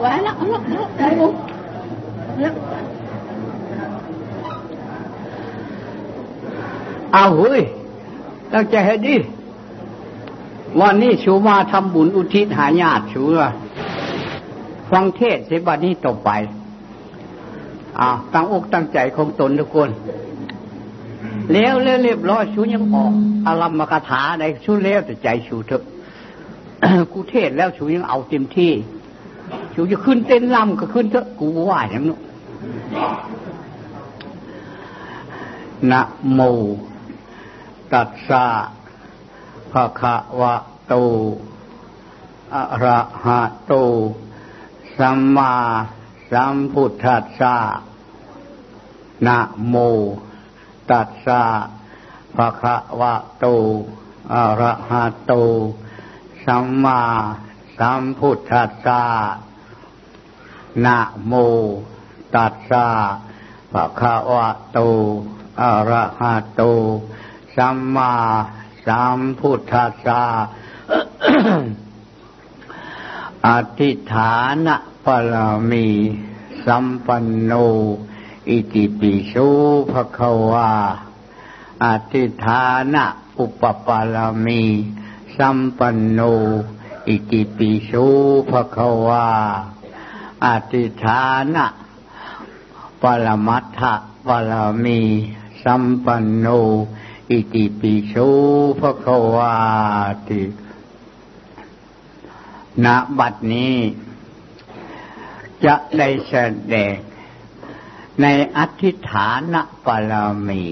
ไว้แล้วแล้วได้บุแล้วเอาเฮ้ยตั้งใจให้ดีวันนี้ชูมาทำบุญอุทิศหาญาติชูละฟังเทศเสบันี้ต่อไปอ่าตั้งอกตั้งใจของตนทุกคน แล้วเรียบร้อยชูยังออกอารมมกถาในชูแล้วแต่ใจชูเถอะกูเทศแล้วชูยังเอาเต็มที่ ชูจะขึ้นเต้นลำก็ขึ้นเถอะกูว่าอย่างนู้นะโมตัสสะภะคะวะโตอะระหะโต สัมมาสัมพุทธัสสะนะโมตัสสะภะคะวะโตอะระหะโต สัมมาสัมพุทธัสสะ นะโมตัสสะภะคะวะโตอะระหะโต สัมมาสัมพุทธัสสะอธิฐานปรมี สัมปันโน อิติปิโสภะคะวาอธิฐานอุปปารมี สัมปันโน อิติปิโสภะคะวา อธิฐานะปรมัตถปรมี สัมปันโน อิติปิโสภะควาติณบัดนี้ จะได้แสดงในอธิฐานปรมี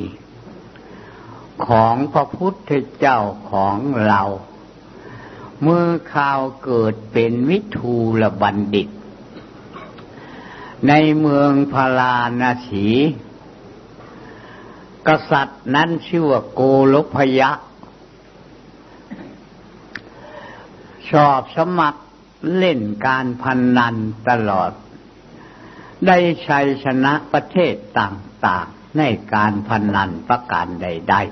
ของพระพุทธเจ้าของเรา เมื่อข่าวเกิดเป็นวิทูลบัณฑิต ในเมืองพาราณสี กษัตริย์นั้นชื่อว่าโกลพยะ ชอบสมัครเล่นการพนนันตลอด ได้ชัยชนะประเทศต่างๆ ในการพนนันประการใด ๆ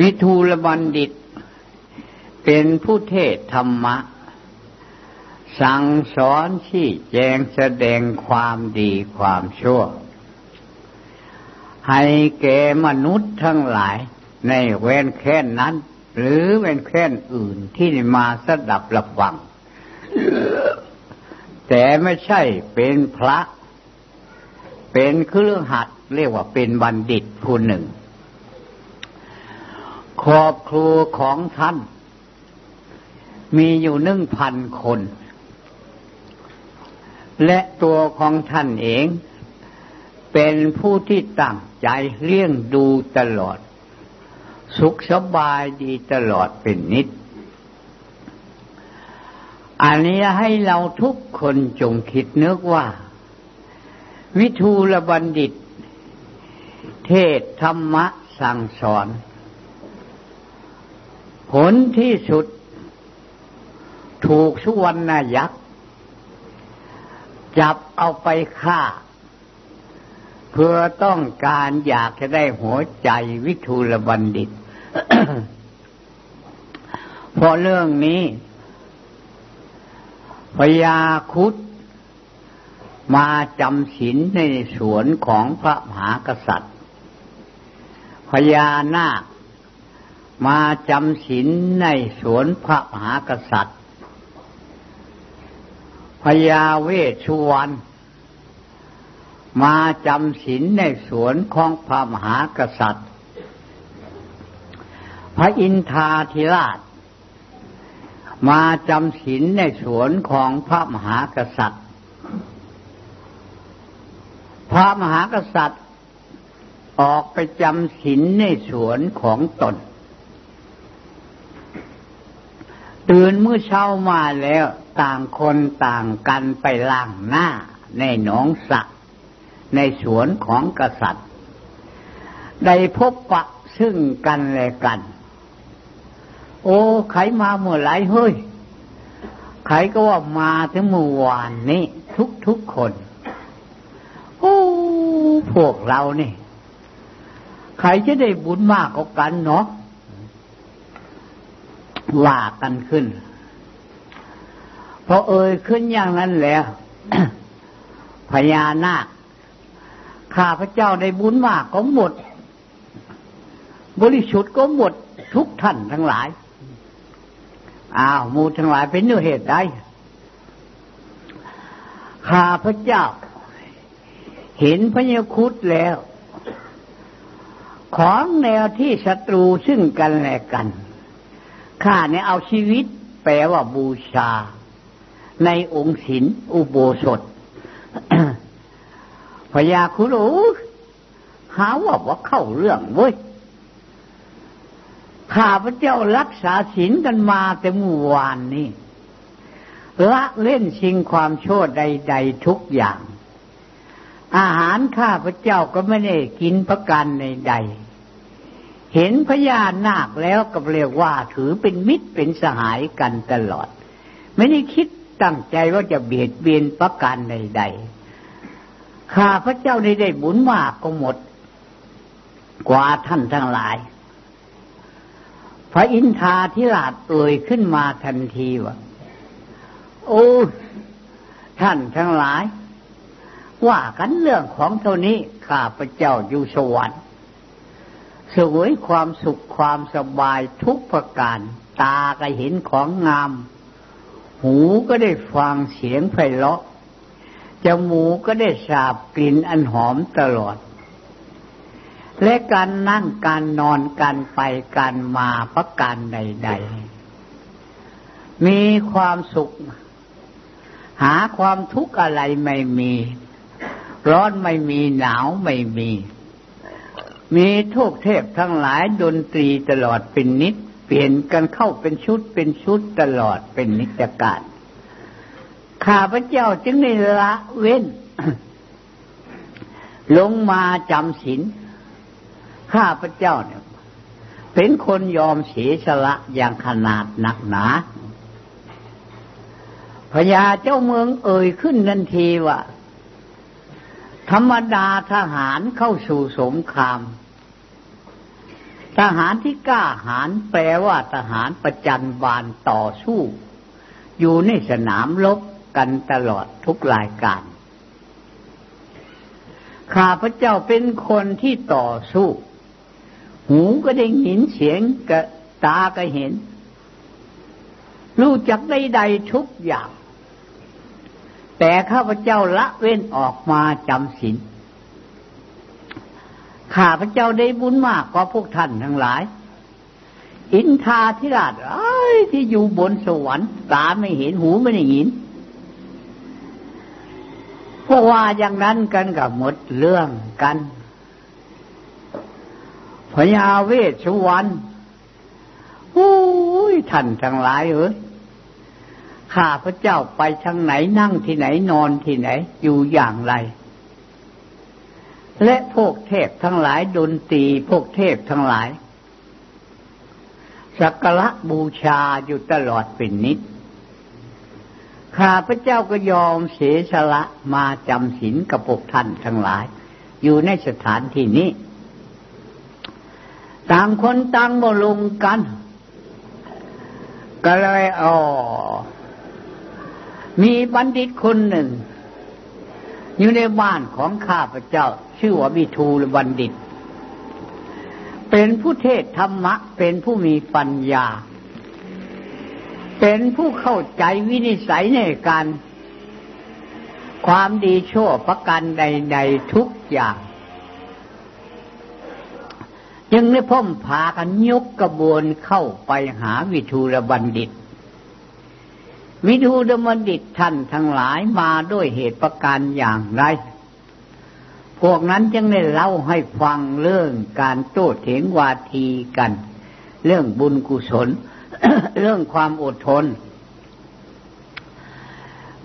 วิทูลบัณฑิต เป็นผู้เทศธรรมะ สั่งสอนชี้แจงแสดงความดีความชั่ว ให้แก่มนุษย์ทั้งหลายในเว้นแค่นนั้น หรือเว้นแค่นอื่นที่มาสดับระวัง แต่ไม่ใช่เป็นพระ เป็นเครื่องหัดเรียกว่าเป็นบัณฑิตผู้หนึ่งครอบครัวของท่าน มีอยู่หนึ่งพันคน และตัวของท่านเอง เป็นผู้ที่ตั้งใจเลี้ยงดูตลอด สุขสบายดีตลอดเป็นนิด อันนี้ให้เราทุกคนจงคิดนึกว่า วิทูลบัณฑิต เทศธรรมะสั่งสอน ผลที่สุด ถูกสุวรรณยักษ์ จับเอาไปฆ่า เพื่อต้องการอยากจะได้หัวใจวิทูลบัณฑิตเพราะเรื่องนี้พญาคุดมาจำศีลในสวนของพระมหากษัตริย์พญานาคมาจำศีลในสวนพระมหากษัตริย์ พญาเวชชวันมาจำศีลในสวนของพระมหากษัตริย์ พระอินทาธิราช มาจำศีลในสวนของพระมหากษัตริย์ พระมหากษัตริย์ออกไปจำศีลในสวนของตน ตื่นเมื่อเช้ามาแล้ว ต่างคนต่างกันไปล้างหน้าในหนองสระในสวนของกษัตริย์ ได้พบปะซึ่งกันและกัน โอ้ใครมาเมื่อไรเฮ้ยใครก็ว่ามาถึงเมื่อวานนี้ ทุกทุกคน โอ้พวกเรานี่ ใครจะได้บุญมากกว่ากันเนาะว่ากันขึ้น พอเอ่ยขึ้นอย่างนั้นแล้วพญานาคข้าพระเจ้าได้บุญมากก็หมด บริสุทธิ์ก็หมดทุกท่านทั้งหลาย อ้าวมูทั้งหลายเป็นเนื้อเหตุใดข้าพระเจ้า เห็นพญาคุดแล้ว ของแนวที่ศัตรูซึ่งกันและกัน ข้าเนี่ยเอาชีวิตแปลว่าบูชา ในองค์ศีลอุโบสถพญาคุรูหาว่าว่าเข้าเรื่องเว้ยข้าพระเจ้ารักษาศีลกันมาแต่เมื่อวานนี้ละเล่นชิงความชั่วใด ๆ ทุกอย่าง อาหารข้าพระเจ้าก็ไม่ได้กินประกันในใดเห็นพญานาคแล้วก็เรียกว่าถือเป็นมิตรเป็นสหายกันตลอด ไม่ได้คิด ตั้งใจว่าจะเบียดเบียนประการใดๆ ข้าพระเจ้าได้ได้บุญมากก็หมด กว่าท่านทั้งหลาย พระอินทาธิราชเอ่ยขึ้นมาทันทีว่า โอ้ท่านทั้งหลาย ว่ากันเรื่องของเท่านี้ข้าพระเจ้าอยู่สวรรค์สวยความสุขความสบายทุกประการ ตาก็เห็นของงาม หูก็ได้ฟังเสียงไพเราะ จมูกก็ได้สาบกลิ่นอันหอมตลอด และการนั่งการนอนการไปการมาประการใด ๆ มีความสุข หาความทุกข์อะไรไม่มี ร้อนไม่มีหนาวไม่มี มีทุกเทพทั้งหลายดนตรีตลอดเป็นนิด เปลี่ยนกันเข้าเป็นชุดเป็นชุดตลอดเป็นนิจการข้าพระเจ้าจึงได้ละเว้น ลงมาจำศีลข้าพระเจ้าเนี่ย เป็นคนยอมเสียสละอย่างขนาดหนักหนาพญาเจ้าเมืองเอ่ยขึ้นนันทีว่า ธรรมดาทหารเข้าสู่สงคราม ทหารที่กล้าหาญแปลว่าทหารประจันบานต่อสู้ อยู่ในสนามรบกันตลอดทุกรายการ ข้าพระเจ้าเป็นคนที่ต่อสู้ หูก็ได้ยินเสียงกะตาก็เห็น รู้จักใดๆทุกอย่าง แต่ข้าพเจ้าละเว้นออกมาจำศีล ข้าพระเจ้าได้บุญมากกว่าพวกท่านทั้งหลาย อินทาธิราชที่อยู่บนสวรรค์ตาไม่เห็นหูไม่ได้ยินเพราะว่าอย่างนั้นกันกับหมดเรื่องกันพญาเวชสุวรรณโอ้ยท่านทั้งหลายเอ้ยข้าพระเจ้าไปทางไหนนั่งที่ไหนนอนที่ไหน อยู่อย่างไร และพวกเทพทั้งหลายดนตรีพวกเทพทั้งหลาย สักการะบูชาอยู่ตลอดเป็นนิด ข้าพระเจ้าก็ยอมเสียสละมาจำศีลกับพวกท่านทั้งหลาย อยู่ในสถานที่นี้ ต่างคนต่างบ่ลงกัน ก็เลยอ๋อมีบัณฑิตคนหนึ่งอยู่ในบ้านของข้าพเจ้า ชื่อว่าวิทูลบัณฑิต เป็นผู้เทศธรรมะ เป็นผู้มีปัญญา เป็นผู้เข้าใจวินิสัยในการ ความดีชั่วประการใด ๆ ทุกอย่างยังได้พ่มพากันยกกระบวนเข้าไปหาวิทูลบัณฑิตวิทูดมดิตท่านทั้งหลายมาด้วยเหตุประการอย่างไร พวกนั้นจึงได้เล่าให้ฟังเรื่องการโต้เถียงวาทีกัน เรื่องบุญกุศล เรื่องความอดทน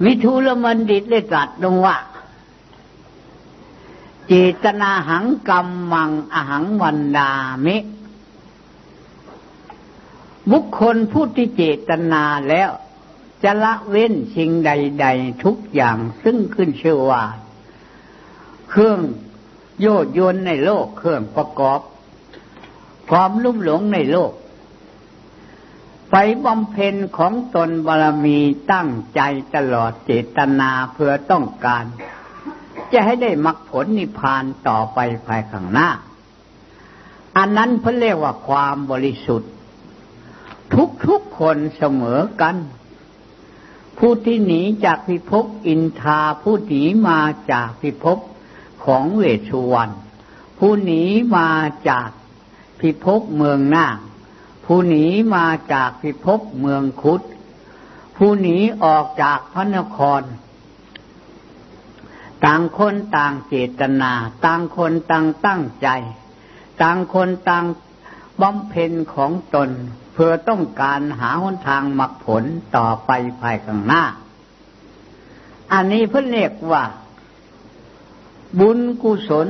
วิทูลมันดิตได้ตรัสลงว่า เจตนาหังกรรมมังอหังวันดามิบุคคลผู้ที่เจตนาแล้ว จะละเว้นสิ่งใด ๆ ทุกอย่างซึ่งขึ้นชื่อว่า เครื่องโยดยนในโลกเครื่องประกอบ ความลุ่มหลงในโลก ไปบำเพ็ญของตนบารมีตั้งใจตลอดเจตนาเพื่อต้องการ จะให้ได้มรรคผลนิพพานต่อไปภายข้างหน้า อันนั้นเพื่อเรียกว่าความบริสุทธิ์ ทุกๆคนเสมอกันผู้ที่หนีจากพิภพอินทาผู้หนีมาจากพิภพ ของเวชุวันผู้หนีมาจากพิภพเมืองนาคผู้หนีมาจากพิภพเมืองคุดผู้หนีออกจากพระนคร ต่างคนต่างเจตนา ต่างคนต่างตั้งใจ ต่างคนต่างบำเพ็ญของตน เพื่อต้องการหาหนทางมรรคผลต่อไปภายข้างหน้า อันนี้เพื่อเรียกว่า บุญกุศล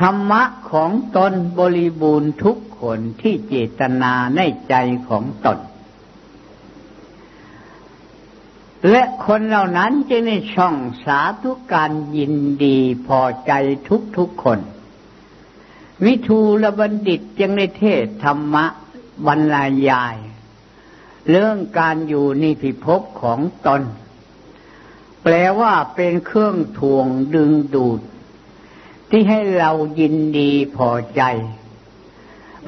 ธรรมะของตนบริบูรณ์ทุกคนที่เจตนาในใจของตน และคนเหล่านั้นจะในช่องสาธุการยินดีพอใจทุกทุกคน วิทูลบัณฑิตจึงในเทศธรรมะบรรยายาย เรื่องการอยู่ในพิภพของตน แปลว่าเป็นเครื่องทวงดึงดูด ที่ให้เรายินดีพอใจ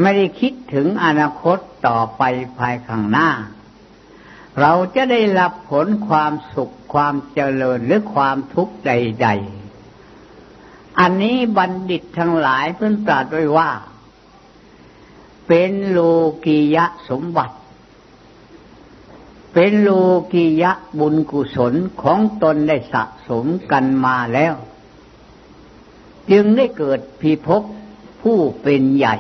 ไม่ได้คิดถึงอนาคตต่อไปภายข้างหน้า เราจะได้รับผลความสุขความเจริญหรือความทุกข์ใด ๆ อันนี้บัณฑิตทั้งหลายเพิ่นตรัสไว้ว่า เป็นโลกียะสมบัติ เป็นโลกียะบุญกุศลของตนได้สะสมกันมาแล้ว จึงได้เกิดพิภพผู้เป็นใหญ่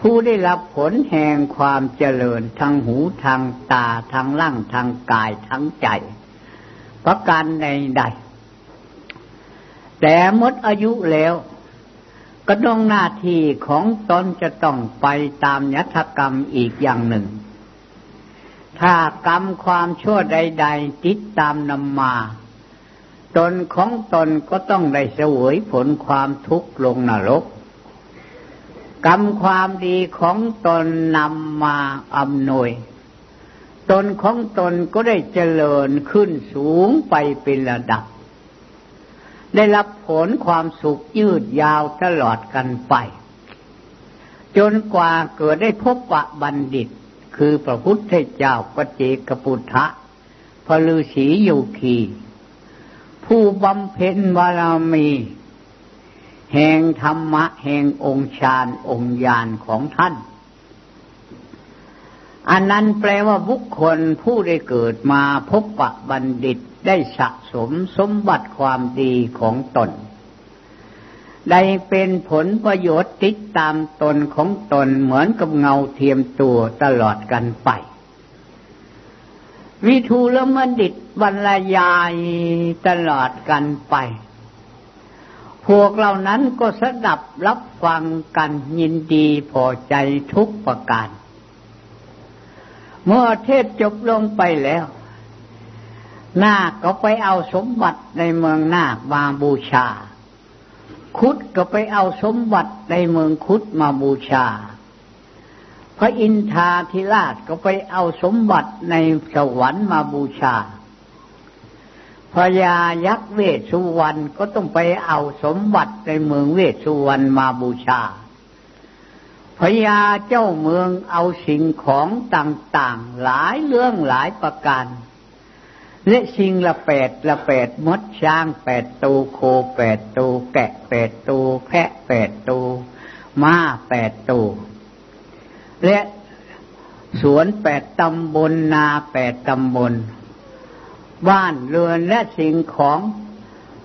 ผู้ได้รับผลแห่งความเจริญทางหูทางตาทางร่างทางกายทั้งใจ ประการใดแต่มดอายุแล้วก็ต้องหน้าที่ของตนจะต้องไปตามยัตกรรมอีกอย่างหนึ่ง ถ้ากรรมความชั่วใด ๆ ติดตามนำมา ตนของตนก็ต้องได้เสวยผลความทุกข์ลงนรก กรรมความดีของตนนำมาอำนวย ตนของตนก็ได้เจริญขึ้นสูงไปเป็นระดับ ได้รับผลความสุขยืดยาวตลอดกันไป จนกว่าเกิดได้พบปะบัณฑิต คือพระพุทธเจ้าปเจกปุถะพระฤาษีโยคี ผู้บำเพ็ญบารมี แห่งธรรมะ แห่งองค์ฌานองค์ญาณของท่าน อันนั้นแปลว่าบุคคลผู้ได้เกิดมาพบปะบัณฑิตได้สะสมสมบัติความดีของตน ได้เป็นผลประโยชน์ติดตามตนของตนเหมือนกับเงาเทียมตัวตลอดกันไป วิทูลมดิตบรรยายตลอดกันไป พวกเหล่านั้นก็สดับรับฟังกันยินดีพอใจทุกประการ เมื่อเทศจบลงไปแล้วนาคก็ไปเอาสมบัติในเมืองนาคมาบูชา คุดก็ไปเอาสมบัติในเมืองคุดมาบูชา พระอินทาธิราชก็ไปเอาสมบัติในสวรรค์มาบูชาพญายักษ์เวสุวรรณก็ต้องไปเอาสมบัติในเมืองเวสสุวรรณมาบูชาพญาเจ้าเมืองเอาสิ่งของต่างๆ หลายเรื่องหลายประการ และสิ่งละแปดละแปดมดช้างแปดตูโคแปดตูแกะแปดตูแพะแปดตูม้าแปดตูและสวนแปดตำบลนาแปดตำบล บ้านเรือนและสิ่งของ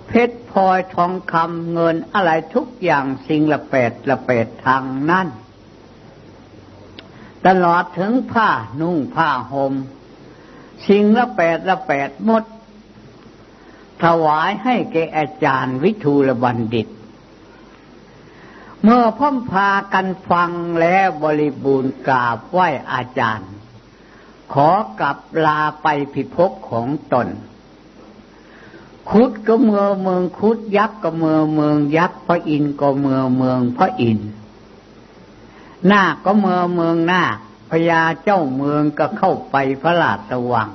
เพชรพลอยทองคำเงินอะไรทุกอย่างสิ่งละแปดละแปดทางนั่นตลอดถึงผ้านุ่งผ้าหม่ม สิ่งละแปดละแปดหมด ถวายให้แกอาจารย์วิทูลบัณฑิต เมื่อพ่อมพากันฟังแล้วบริบูรณ์กราบไหว้อาจารย์ ขอกลับลาไปพิภพของตนคุดก็เมือเมืองคุดยักษ์ก็เมือเมืองยักษ์พระอินทร์ก็เมือเมืองพระอินทร์นาก็เมือเมืองนาค ญาเจ้าเมืองก็เข้าไปพระราชวัง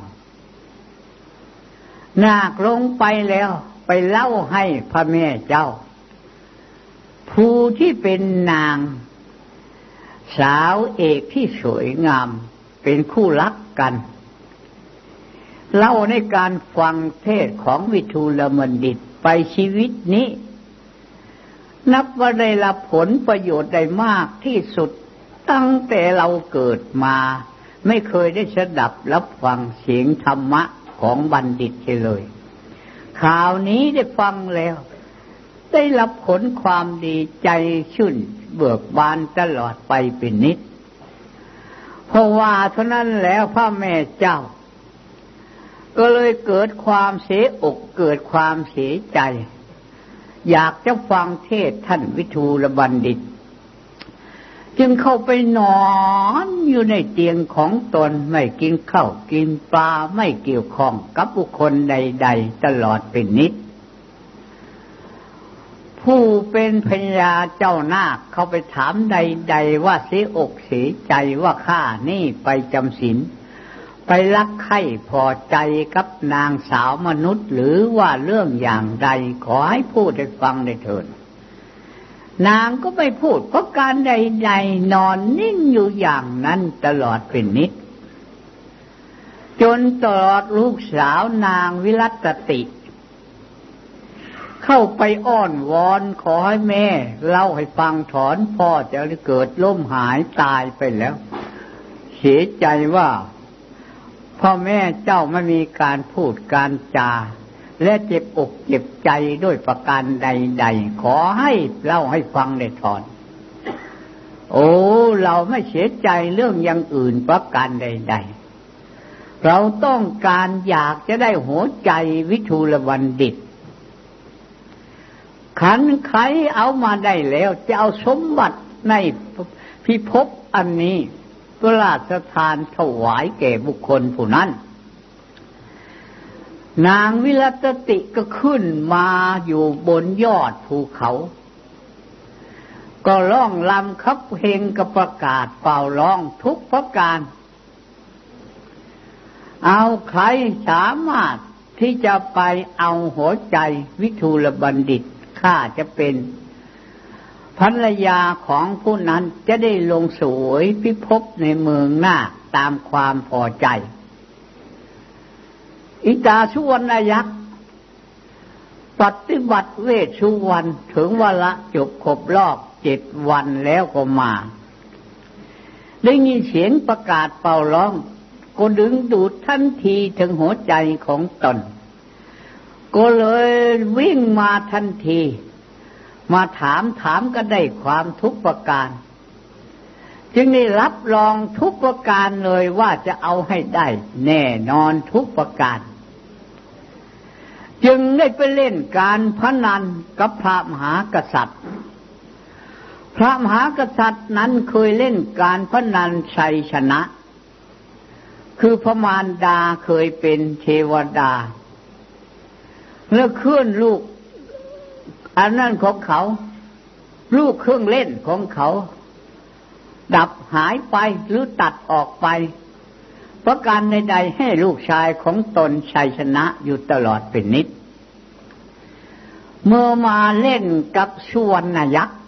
นาคลงไปแล้ว ไปเล่าให้พระแม่เจ้า ผู้ที่เป็นนาง สาวเอกที่สวยงามเป็นคู่รักกันเล่าในการฟังเทศของวิทูลมนดิตไปชีวิตนี้ นับว่าได้รับผลประโยชน์ได้มากที่สุด ตั้งแต่เราเกิดมา ไม่เคยได้สดับรับฟังเสียงธรรมะของบัณฑิตเลยข่าวนี้ได้ฟังแล้ว ได้รับผลความดีใจชื่นเบิกบานตลอดไปเป็นนิดเพราะว่าเท่านั้นแล้วพระแม่เจ้า ก็เลยเกิดความเสียอกเกิดความเสียใจ อยากจะฟังเทศท่านวิทูลบัณฑิต จึงเข้าไปนอนอยู่ในเตียงของตนไม่กินข้าวกินปลาไม่เกี่ยวข้องกับบุคคลใด ๆ ตลอดเป็นนิด ผู้เป็นพญาเจ้านาคเขาไปถามใด ๆ ว่าเสียอกเสียใจว่าข้านี่ไปจำศีลไปรักใคร่พอใจกับนางสาวมนุษย์ หรือว่าเรื่องอย่างใดขอให้พูดให้ฟังได้เถิด นางก็ไม่พูดเพราะการใดๆนอนนิ่งอยู่อย่างนั้นตลอดเป็นนิด จนตลอดลูกสาวนางวิรัตติ เข้าไปอ้อนวอนขอให้แม่ เล่าให้ฟังถอนพ่อจะเกิดล้มหายตายไปแล้ว เสียใจว่าพ่อแม่เจ้าไม่มีการพูดการจา และเจ็บอกเจ็บใจด้วยประการใด ๆ ขอให้เล่าให้ฟังได้ถอน โอ้ เราไม่เสียใจเรื่องอย่างอื่นประการใด ๆ เราต้องการอยากจะได้หัวใจวิทูลวันดิตขันใครเอามาได้แล้ว จะเอาสมบัติในพิภพอันนี้พระราชทานถวายแก่บุคคลผู้นั้น นางวิรัตติก็ขึ้นมาอยู่บนยอดภูเขา ก็ร้องลำคับเพลงกับประกาศเป่าร้องทุกประการ เอาใครสามารถที่จะไปเอาหัวใจวิทูลบัณฑิตข้าจะเป็นภรรยาของผู้นั้นจะได้ลงสวยพิภพในเมืองหน้าตามความพอใจ อิตาสุวรรณยักษ์ปฏิบัติเวชสุวรรณถึงวละจบครบรอบเจ็ดวันแล้วก็มา ได้ยินเสียงประกาศเป่าร้องก็ดึงดูดทันทีถึงหัวใจของตน ก็เลยวิ่งมาทันที มาถามถามก็ได้ความทุกประการ จึงได้รับรองทุกประการเลยว่าจะเอาให้ได้ แน่นอนทุกประการ จึงได้ไปเล่นการพนันกับพระมหากษัตริย์ พระมหากษัตริย์นั้นเคยเล่นการพนันชัยชนะ คือพระมารดาเคยเป็นเทวดาเมื่อเคลื่อนลูก อันนั้นของเขา ลูกเครื่องเล่นของเขา ดับหายไปหรือตัดออกไป ประการใดๆให้ลูกชายของตนชัยชนะอยู่ตลอดเป็นนิด เมื่อมาเล่นกับชวนนายักษ์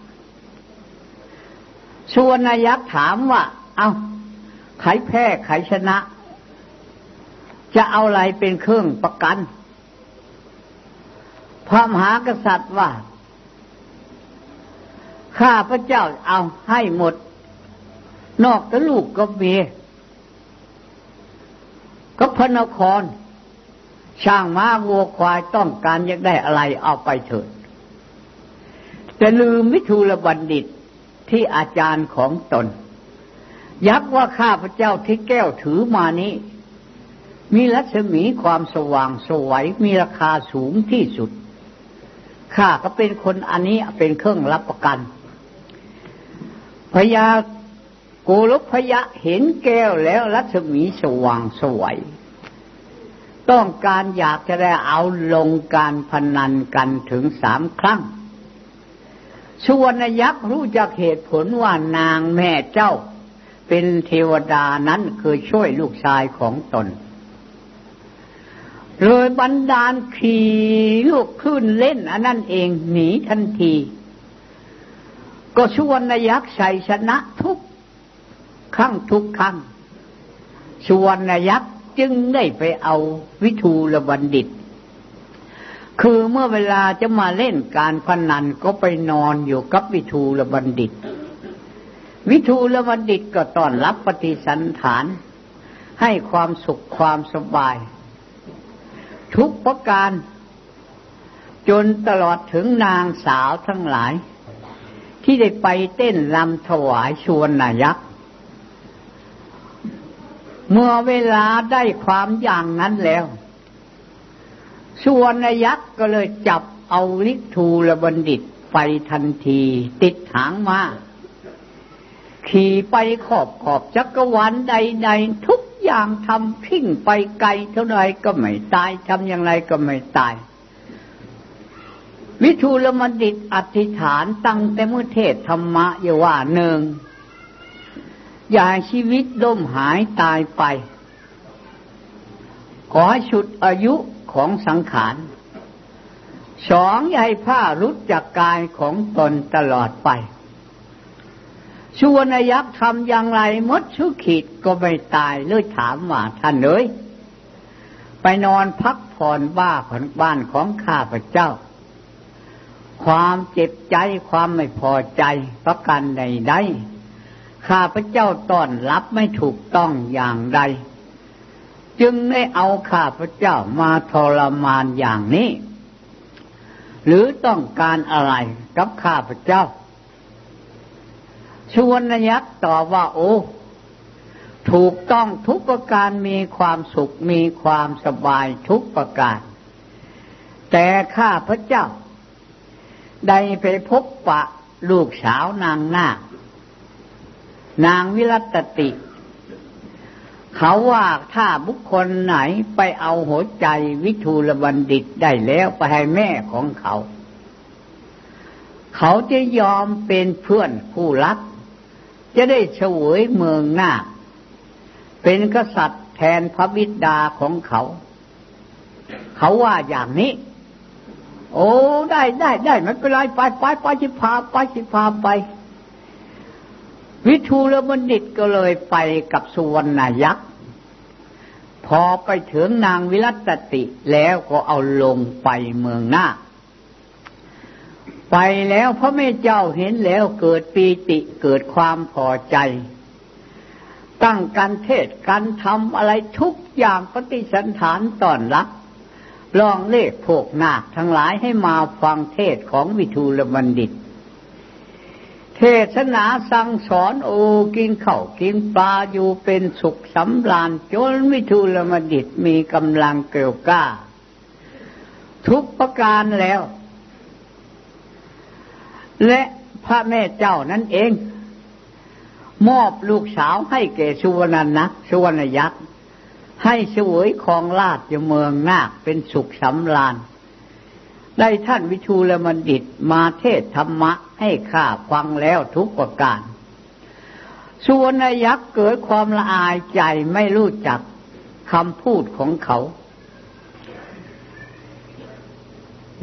ชวนนายักษ์ถามว่า เอาใครแพ้ใครชนะ จะเอาอะไรเป็นเครื่องประกัน พระมหากษัตริย์ว่า ข้าพระเจ้าเอาให้หมด นอกจากลูกก็เมีย ก็พระนคร ช่างม้าวัวควายต้องการอยากได้อะไรเอาไปเถิด แต่ลืมวิทูลบัณฑิตที่อาจารย์ของตน ยักว่าข้าพระเจ้าที่แก้วถือมานี้ มีรัศมีความสว่างสวยมีราคาสูงที่สุดข้าก็เป็นคนอันนี้เป็นเครื่องรับประกันพญา กลพยะเห็นแก้วแล้วรัศมีสว่างสวย ต้องการอยากจะได้เอาลงการพนันกันถึงสามครั้งชวนยักษ์รู้จักเหตุผลว่านางแม่เจ้า เป็นเทวดานั้นคือช่วยลูกชายของตน เลยบันดาลขี่ลูกขึ้นเล่นอันนั้นเองหนีทันที ก็ชวนยักษ์ชัยชนะทุก ครั้งทุกครั้งชวนยักษ์จึงได้ไปเอาวิทูลบัณฑิต คือเมื่อเวลาจะมาเล่นการพนันก็ไปนอนอยู่กับวิทูลบัณฑิต วิทูลบัณฑิตก็ต้อนรับปฏิสันฐาน ให้ความสุขความสบาย ทุกประการ จนตลอดถึงนางสาวทั้งหลาย ที่ได้ไปเต้นรำถวายชวนนายักษ์ เมื่อเวลาได้ความอย่างนั้นแล้วส่วนยักษ์ก็เลยจับเอาลิทูลบัณฑิตไปทันที ติดหางมาขี่ไปขอบขอบจักรวาลใด ๆ ทุกอย่างทำพิ้งไปไกลเท่าไรก็ไม่ตายทำอย่างไรก็ไม่ตาย วิทูลบัณฑิตอธิษฐานตั้งแต่เมื่อเทศธรรมะอย่ว่าหนึ่ง อย่าชีวิตล่มหายตายไป ขอชุดอายุของสังขารสองอย่าให้ผ้ารุดจากกายของตนตลอดไปชวนยักษ์ทำอย่างไรมดชุขีดก็ไม่ตายเลยถามว่าท่านเอ๋ยไปนอนพักผ่อนบ้าผ่อนบ้านของข้าพเจ้า ความเจ็บใจความไม่พอใจประกันใดๆ ข้าพเจ้าต้อนรับไม่ถูกต้องอย่างใด จึงได้เอาข้าพเจ้ามาทรมานอย่างนี้ หรือต้องการอะไรกับข้าพเจ้า ชวนยักษ์ตอบว่าโอ้ถูกต้องทุกประการมีความสุขมีความสบายทุกประการ แต่ข้าพระเจ้า ได้ไปพบปะลูกสาวนางนาค นางวิรัตติ เขาว่าถ้าบุคคลไหนไปเอาหัวใจวิทูลบัณฑิตได้แล้วไปให้แม่ของเขา เขาจะยอมเป็นเพื่อนผู้รัก จะได้เฉวยเมืองหน้า เป็นกษัตริย์แทนพระบิดาของเขา เขาว่าอย่างนี้ โอ้ได้ได้ได้ไม่เป็นไรไปไปไปจิพาไปจิพาไป วิทูลบัณฑิตก็เลยไปกับสุวรรณยักษ์ พอไปถึงนางวิรัตติแล้วก็เอาลงไปเมืองหน้า ไปแล้วพระแม่เจ้าเห็นแล้วเกิดปีติเกิดความพอใจ ตั้งการเทศการทำอะไรทุกอย่างปฏิสันฐานตอนรับลองเลขพวกนาคทั้งหลายให้มาฟังเทศของวิทูลบัณฑิต เทศนาสั่งสอนโอ้กินข้าวกินปลาอยู่เป็นสุขสำราญจนวิทูลมดิตมีกำลังเกลียวกล้า ทุกประการแล้ว และพระแม่เจ้านั่นเอง มอบลูกสาวให้แก่สุวรรณนะสุวรรณยักษ์ ให้สวยของราชเมืองนาคเป็นสุขสำราญ ได้ท่านวิชูลมดิตมาเทศธรรมะ ให้ข้าฟังแล้วทุกประการส่วนนยักษ์เกิดความละอายใจไม่รู้จักคำพูดของเขา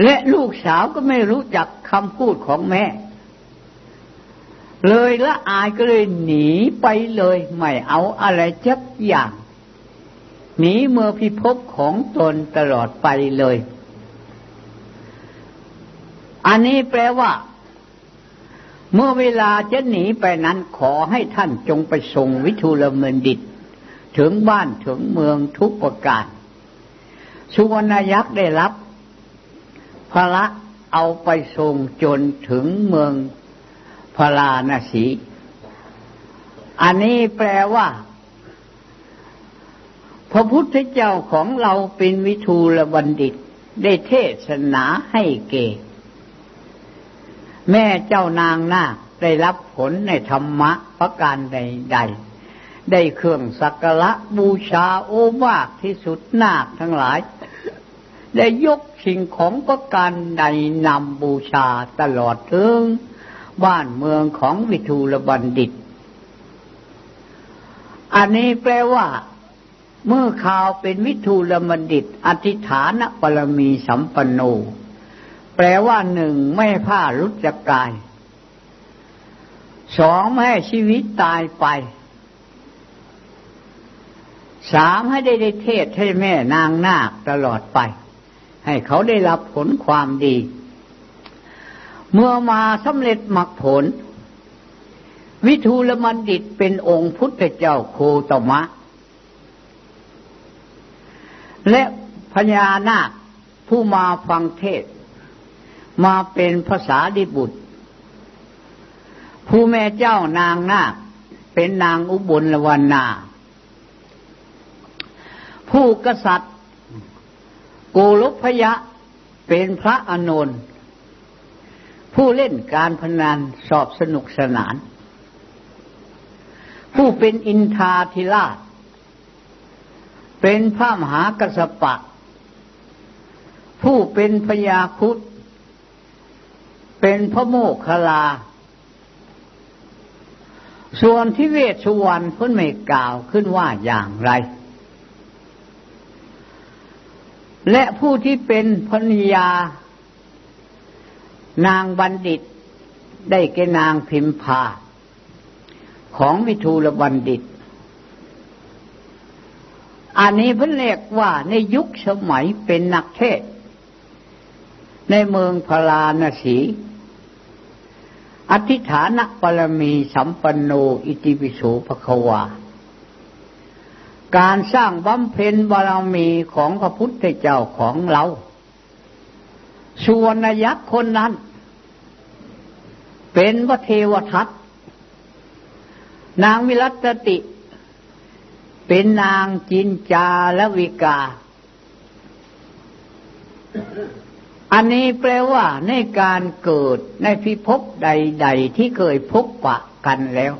และลูกสาวก็ไม่รู้จักคำพูดของแม่ เลยละอายก็เลยหนีไปเลย ไม่เอาอะไรจักอย่างหนีเมื่อพิภพของตนตลอดไปเลย อันนี้แปลว่า เมื่อเวลาจะหนีไปนั้นขอให้ท่านจงไปส่งวิทูลเมินดิต ถึงบ้านถึงเมืองทุกประการ สุวรรณยักษ์ได้รับพระเอาไปส่งจนถึงเมืองพราณสี อันนี้แปลว่า พระพุทธเจ้าของเราเป็นวิทูลบัณฑิต ได้เทศนาให้เก แม่เจ้านางนาคได้รับผลในธรรมะประการใดๆ ได้เครื่องสักการะบูชาโอวาทที่สุดนาคทั้งหลาย ได้ยกสิ่งของประการใดนำบูชาตลอดถึงบ้านเมืองของวิทูลบัณฑิต อันนี้แปลว่า เมื่อข่าวเป็นวิทูลมดิต อธิฐานปรมีสัมปันโน แปลว่าหนึ่งไม่ผ้ารุจกาย สองไม่ให้ชีวิตตายไป สามให้ได้ได้เทศให้แม่นางนาคตลอดไป ให้เขาได้รับผลความดี เมื่อมาสำเร็จมรรคผล วิทูลมันดิตเป็นองค์พุทธเจ้าโคตมะ และพญานาคผู้มาฟังเทศ มาเป็นภาษาดิบุตร ผู้แม่เจ้านางนาคเป็นนางอุบลวรรณาผู้กษัตริย์โกลพยะเป็นพระอานนท์ผู้เล่นการพนันสอบสนุกสนาน ผู้เป็นอินทาธิราช เป็นพระมหากสปะ ผู้เป็นพยาคุต เป็นพระโมคคลา ส่วนที่เวชสุวรรณพ้นไม่กล่าวขึ้นว่าอย่างไร และผู้ที่เป็นพญยานางบัณฑิต ได้แก่นางพิมพา ของวิทูลบัณฑิต อันนี้เพิ่นเรียกว่าในยุคสมัยเป็นนักเทศในเมืองพลาณสี อธิฐานปรมีสัมปันโนอิติปิโสภควา การสร้างบำเพ็ญบารมีของพระพุทธเจ้าของเราสุวรรณยักษ์คนนั้น เป็นพระเทวทัตนางวิรัตติ เป็นนางจินจาและวิกา อันนี้แปลว่าในการเกิดในพิภพใด ๆ ที่เคยพบปะกันแล้ว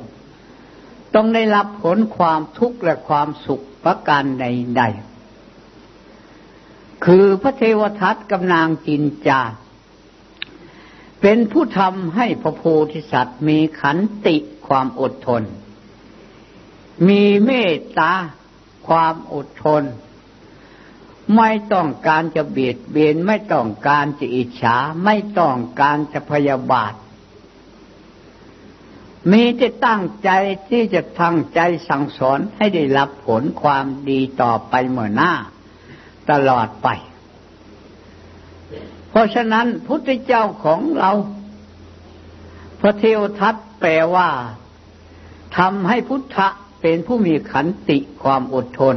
ต้องได้รับผลความทุกข์และความสุขประการใด ๆ คือพระเทวทัตกับนางจินจา เป็นผู้ทำให้พระโพธิสัตว์มีขันติความอดทน มีเมตตาความอดทน ไม่ต้องการจะเบียดเบียนไม่ต้องการจะอิจฉาไม่ต้องการจะพยาบาท มีจะตั้งใจที่จะทั้งใจสั่งสอนให้ได้รับผลความดีต่อไปเมื่อหน้า ตลอดไป เพราะฉะนั้นพุทธเจ้าของเราพระเทวทัตแปลว่าทำให้พุทธะเป็นผู้มีขันติความอดทน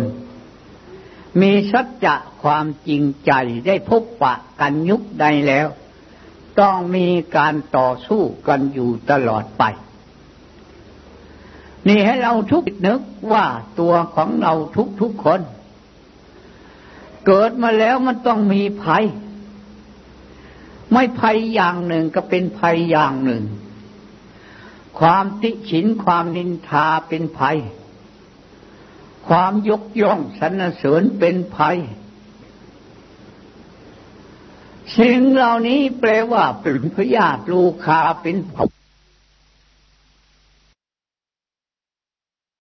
มีสัจจะความจริงใจได้พบปะกันยุคใดแล้ว ต้องมีการต่อสู้กันอยู่ตลอดไป นี่ให้เราทุกนึกว่าตัวของเราทุกทุกคน เกิดมาแล้วมันต้องมีภัย ไม่ภัยอย่างหนึ่งก็เป็นภัยอย่างหนึ่ง ความติฉินความนินทาเป็นภัย ความยกย่องสรรเสริญเป็นภัย สิ่งเหล่านี้แปลว่าเป็นพยาธิลูคาเป็นผ